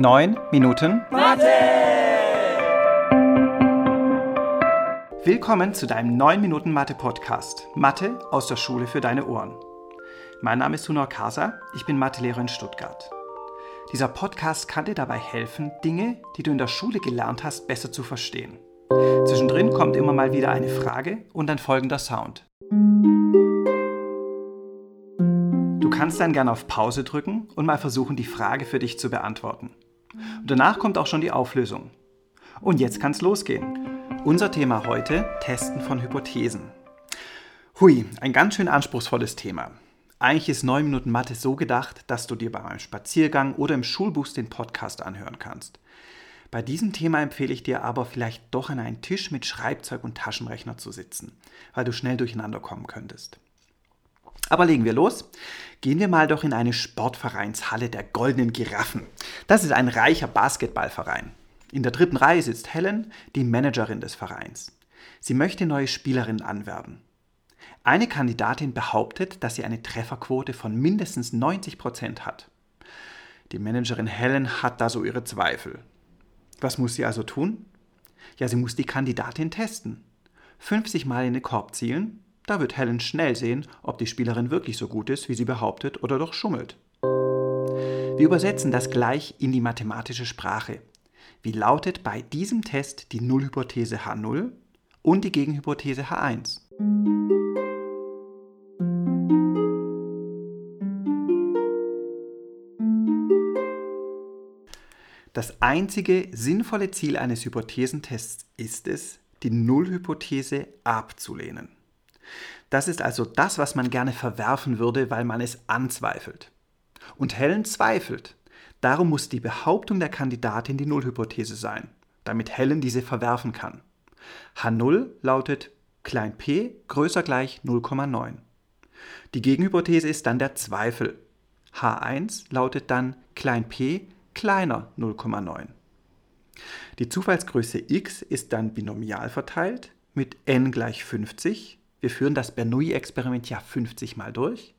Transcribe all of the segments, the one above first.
9 Minuten Mathe! Willkommen zu deinem 9 Minuten Mathe Podcast. Mathe aus der Schule für deine Ohren. Mein Name ist Sunor Kasa, ich bin Mathelehrer in Stuttgart. Dieser Podcast kann dir dabei helfen, Dinge, die du in der Schule gelernt hast, besser zu verstehen. Zwischendrin kommt immer mal wieder eine Frage und ein folgender Sound. Du kannst dann gerne auf Pause drücken und mal versuchen, die Frage für dich zu beantworten. Und danach kommt auch schon die Auflösung. Und jetzt kann's losgehen. Unser Thema heute: Testen von Hypothesen. Hui, ein ganz schön anspruchsvolles Thema. Eigentlich ist 9 Minuten Mathe so gedacht, dass du dir bei einem Spaziergang oder im Schulbus den Podcast anhören kannst. Bei diesem Thema empfehle ich dir aber vielleicht doch an einen Tisch mit Schreibzeug und Taschenrechner zu sitzen, weil du schnell durcheinander kommen könntest. Aber legen wir los. Gehen wir mal doch in eine Sportvereinshalle der Goldenen Giraffen. Das ist ein reicher Basketballverein. In der dritten Reihe sitzt Helen, die Managerin des Vereins. Sie möchte neue Spielerinnen anwerben. Eine Kandidatin behauptet, dass sie eine Trefferquote von mindestens 90 Prozent hat. Die Managerin Helen hat da so ihre Zweifel. Was muss sie also tun? Ja, sie muss die Kandidatin testen. 50 Mal in den Korb zielen, da wird Helen schnell sehen, ob die Spielerin wirklich so gut ist, wie sie behauptet, oder doch schummelt. Wir übersetzen das gleich in die mathematische Sprache. Wie lautet bei diesem Test die Nullhypothese H0 und die Gegenhypothese H1? Das einzige sinnvolle Ziel eines Hypothesentests ist es, die Nullhypothese abzulehnen. Das ist also das, was man gerne verwerfen würde, weil man es anzweifelt. Und Helen zweifelt. Darum muss die Behauptung der Kandidatin die Nullhypothese sein, damit Helen diese verwerfen kann. H0 lautet klein p größer gleich 0,9. Die Gegenhypothese ist dann der Zweifel. H1 lautet dann klein p kleiner 0,9. Die Zufallsgröße x ist dann binomial verteilt mit n gleich 50. Wir führen das Bernoulli-Experiment ja 50 mal durch.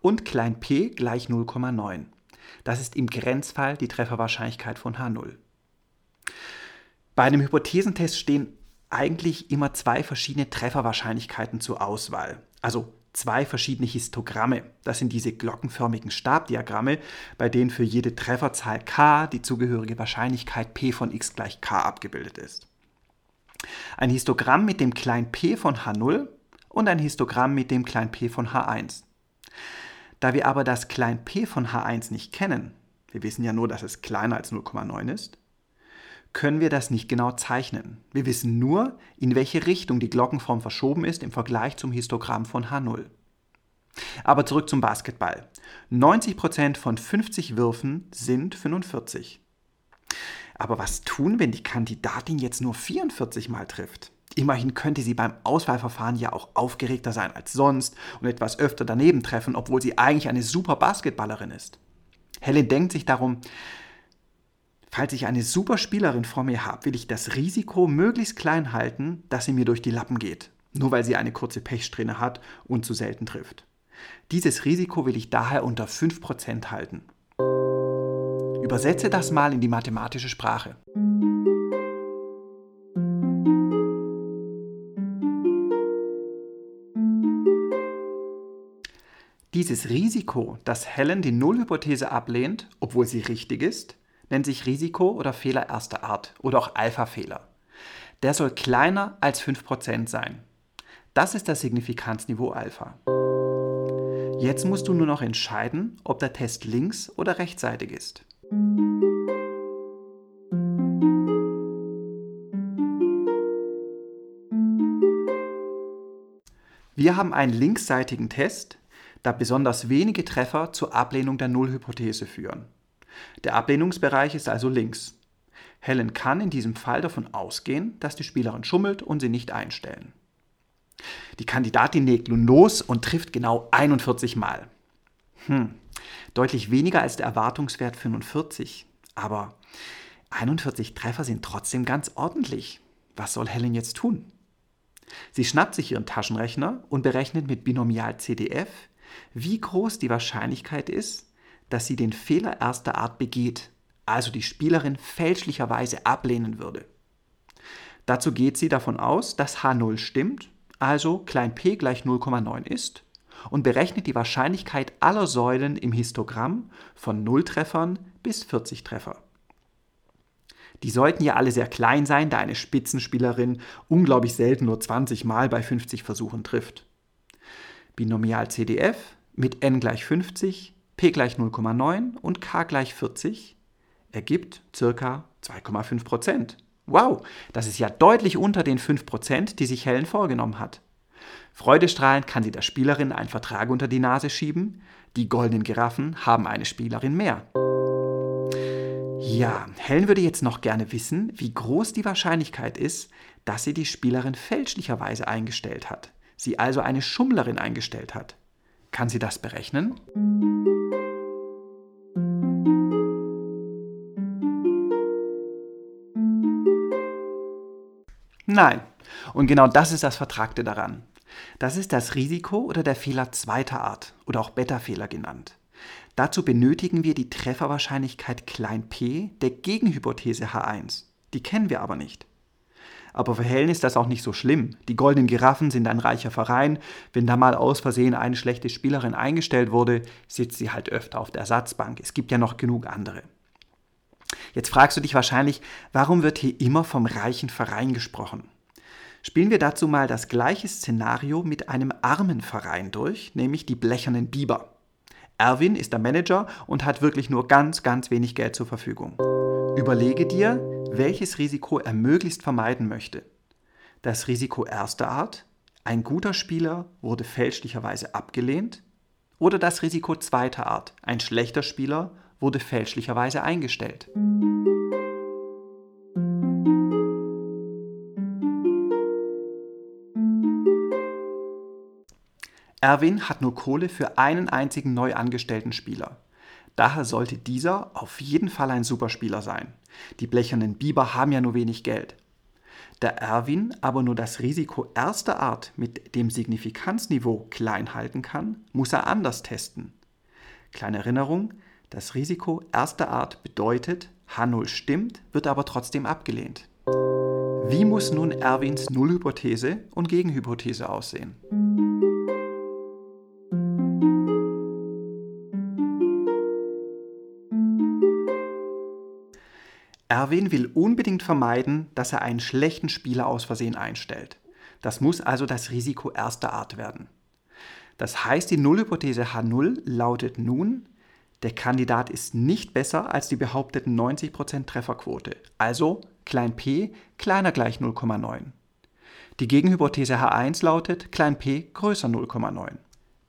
Und klein p gleich 0,9. Das ist im Grenzfall die Trefferwahrscheinlichkeit von H0. Bei einem Hypothesentest stehen eigentlich immer zwei verschiedene Trefferwahrscheinlichkeiten zur Auswahl. Also zwei verschiedene Histogramme. Das sind diese glockenförmigen Stabdiagramme, bei denen für jede Trefferzahl k die zugehörige Wahrscheinlichkeit p von x gleich k abgebildet ist. Ein Histogramm mit dem kleinen p von h0 und ein Histogramm mit dem kleinen p von h1. Da wir aber das klein p von h1 nicht kennen, wir wissen ja nur, dass es kleiner als 0,9 ist, können wir das nicht genau zeichnen. Wir wissen nur, in welche Richtung die Glockenform verschoben ist im Vergleich zum Histogramm von H0. Aber zurück zum Basketball. 90% von 50 Würfen sind 45. Aber was tun, wenn die Kandidatin jetzt nur 44 Mal trifft? Immerhin könnte sie beim Auswahlverfahren ja auch aufgeregter sein als sonst und etwas öfter daneben treffen, obwohl sie eigentlich eine super Basketballerin ist. Helen denkt sich darum, Falls ich eine super Spielerin vor mir habe, will ich das Risiko möglichst klein halten, dass sie mir durch die Lappen geht, nur weil sie eine kurze Pechsträhne hat und zu selten trifft. Dieses Risiko will ich daher unter 5% halten. Übersetze das mal in die mathematische Sprache. Dieses Risiko, dass Helen die Nullhypothese ablehnt, obwohl sie richtig ist, nennt sich Risiko oder Fehler erster Art oder auch Alpha-Fehler. Der soll kleiner als 5% sein. Das ist das Signifikanzniveau Alpha. Jetzt musst du nur noch entscheiden, ob der Test links- oder rechtsseitig ist. Wir haben einen linksseitigen Test, da besonders wenige Treffer zur Ablehnung der Nullhypothese führen. Der Ablehnungsbereich ist also links. Helen kann in diesem Fall davon ausgehen, dass die Spielerin schummelt und sie nicht einstellen. Die Kandidatin legt nun los und trifft genau 41 Mal. Hm, deutlich weniger als der Erwartungswert 45. Aber 41 Treffer sind trotzdem ganz ordentlich. Was soll Helen jetzt tun? Sie schnappt sich ihren Taschenrechner und berechnet mit Binomial CDF, wie groß die Wahrscheinlichkeit ist, dass sie den Fehler erster Art begeht, also die Spielerin fälschlicherweise ablehnen würde. Dazu geht sie davon aus, dass H0 stimmt, also klein p gleich 0,9 ist und berechnet die Wahrscheinlichkeit aller Säulen im Histogramm von 0 Treffern bis 40 Treffer. Die sollten ja alle sehr klein sein, da eine Spitzenspielerin unglaublich selten nur 20 Mal bei 50 Versuchen trifft. Binomial CDF mit n gleich 50, p gleich 0,9 und k gleich 40 ergibt ca. 2,5 Prozent. Wow, das ist ja deutlich unter den 5 Prozent, die sich Helen vorgenommen hat. Freudestrahlend kann sie der Spielerin einen Vertrag unter die Nase schieben. Die goldenen Giraffen haben eine Spielerin mehr. Ja, Helen würde jetzt noch gerne wissen, wie groß die Wahrscheinlichkeit ist, dass sie die Spielerin fälschlicherweise eingestellt hat, sie also eine Schummlerin eingestellt hat. Kann sie das berechnen? Nein. Und genau das ist das Vertragte daran. Das ist das Risiko oder der Fehler zweiter Art oder auch Beta-Fehler genannt. Dazu benötigen wir die Trefferwahrscheinlichkeit klein p der Gegenhypothese H1. Die kennen wir aber nicht. Aber für Helen ist das auch nicht so schlimm. Die goldenen Giraffen sind ein reicher Verein. Wenn da mal aus Versehen eine schlechte Spielerin eingestellt wurde, sitzt sie halt öfter auf der Ersatzbank. Es gibt ja noch genug andere. Jetzt fragst du dich wahrscheinlich, warum wird hier immer vom reichen Verein gesprochen? Spielen wir dazu mal das gleiche Szenario mit einem armen Verein durch, nämlich die blechernen Biber. Erwin ist der Manager und hat wirklich nur ganz, ganz wenig Geld zur Verfügung. Überlege dir, welches Risiko er möglichst vermeiden möchte. Das Risiko erster Art, ein guter Spieler wurde fälschlicherweise abgelehnt, oder das Risiko zweiter Art, ein schlechter Spieler wurde fälschlicherweise eingestellt. Erwin hat nur Kohle für einen einzigen neu angestellten Spieler. Daher sollte dieser auf jeden Fall ein Superspieler sein. Die blechernen Biber haben ja nur wenig Geld. Da Erwin aber nur das Risiko erster Art mit dem Signifikanzniveau klein halten kann, muss er anders testen. Kleine Erinnerung, das Risiko erster Art bedeutet, H0 stimmt, wird aber trotzdem abgelehnt. Wie muss nun Erwins Nullhypothese und Gegenhypothese aussehen? Erwin will unbedingt vermeiden, dass er einen schlechten Spieler aus Versehen einstellt. Das muss also das Risiko erster Art werden. Das heißt, die Nullhypothese H0 lautet nun, der Kandidat ist nicht besser als die behaupteten 90% Trefferquote, also klein p kleiner gleich 0,9. Die Gegenhypothese H1 lautet klein p größer 0,9.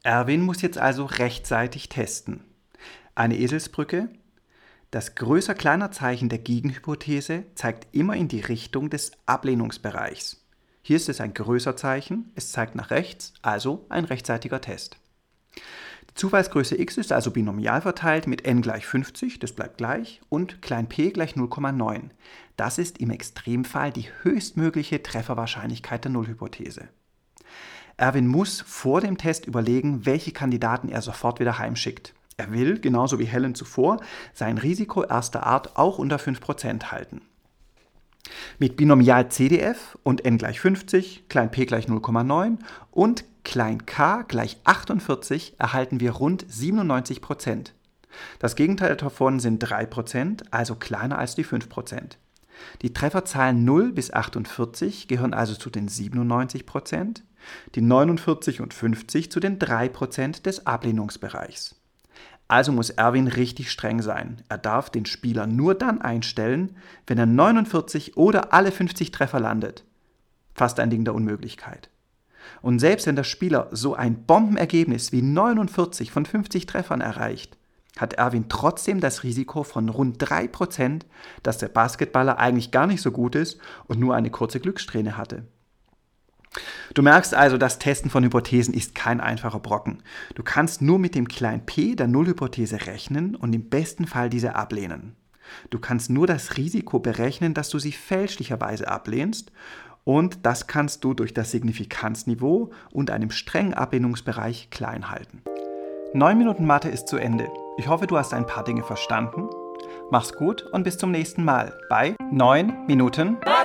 Erwin muss jetzt also rechtzeitig testen. Eine Eselsbrücke, das größer-kleiner Zeichen der Gegenhypothese zeigt immer in die Richtung des Ablehnungsbereichs. Hier ist es ein größer Zeichen, es zeigt nach rechts, also ein rechtzeitiger Test. Die Zufallsgröße x ist also binomial verteilt mit n gleich 50, das bleibt gleich, und klein p gleich 0,9. Das ist im Extremfall die höchstmögliche Trefferwahrscheinlichkeit der Nullhypothese. Erwin muss vor dem Test überlegen, welche Kandidaten er sofort wieder heimschickt. Er will, genauso wie Helen zuvor, sein Risiko erster Art auch unter 5% halten. Mit Binomial CDF und n gleich 50, klein p gleich 0,9 und klein k gleich 48 erhalten wir rund 97%. Das Gegenteil davon sind 3%, also kleiner als die 5%. Die Trefferzahlen 0 bis 48 gehören also zu den 97%, die 49 und 50 zu den 3% des Ablehnungsbereichs. Also muss Erwin richtig streng sein. Er darf den Spieler nur dann einstellen, wenn er 49 oder alle 50 Treffer landet. Fast ein Ding der Unmöglichkeit. Und selbst wenn der Spieler so ein Bombenergebnis wie 49 von 50 Treffern erreicht, hat Erwin trotzdem das Risiko von rund 3%, dass der Basketballer eigentlich gar nicht so gut ist und nur eine kurze Glückssträhne hatte. Du merkst also, das Testen von Hypothesen ist kein einfacher Brocken. Du kannst nur mit dem kleinen p der Nullhypothese rechnen und im besten Fall diese ablehnen. Du kannst nur das Risiko berechnen, dass du sie fälschlicherweise ablehnst und das kannst du durch das Signifikanzniveau und einem strengen Ablehnungsbereich klein halten. 9 Minuten Mathe ist zu Ende. Ich hoffe, du hast ein paar Dinge verstanden. Mach's gut und bis zum nächsten Mal bei 9 Minuten Mathe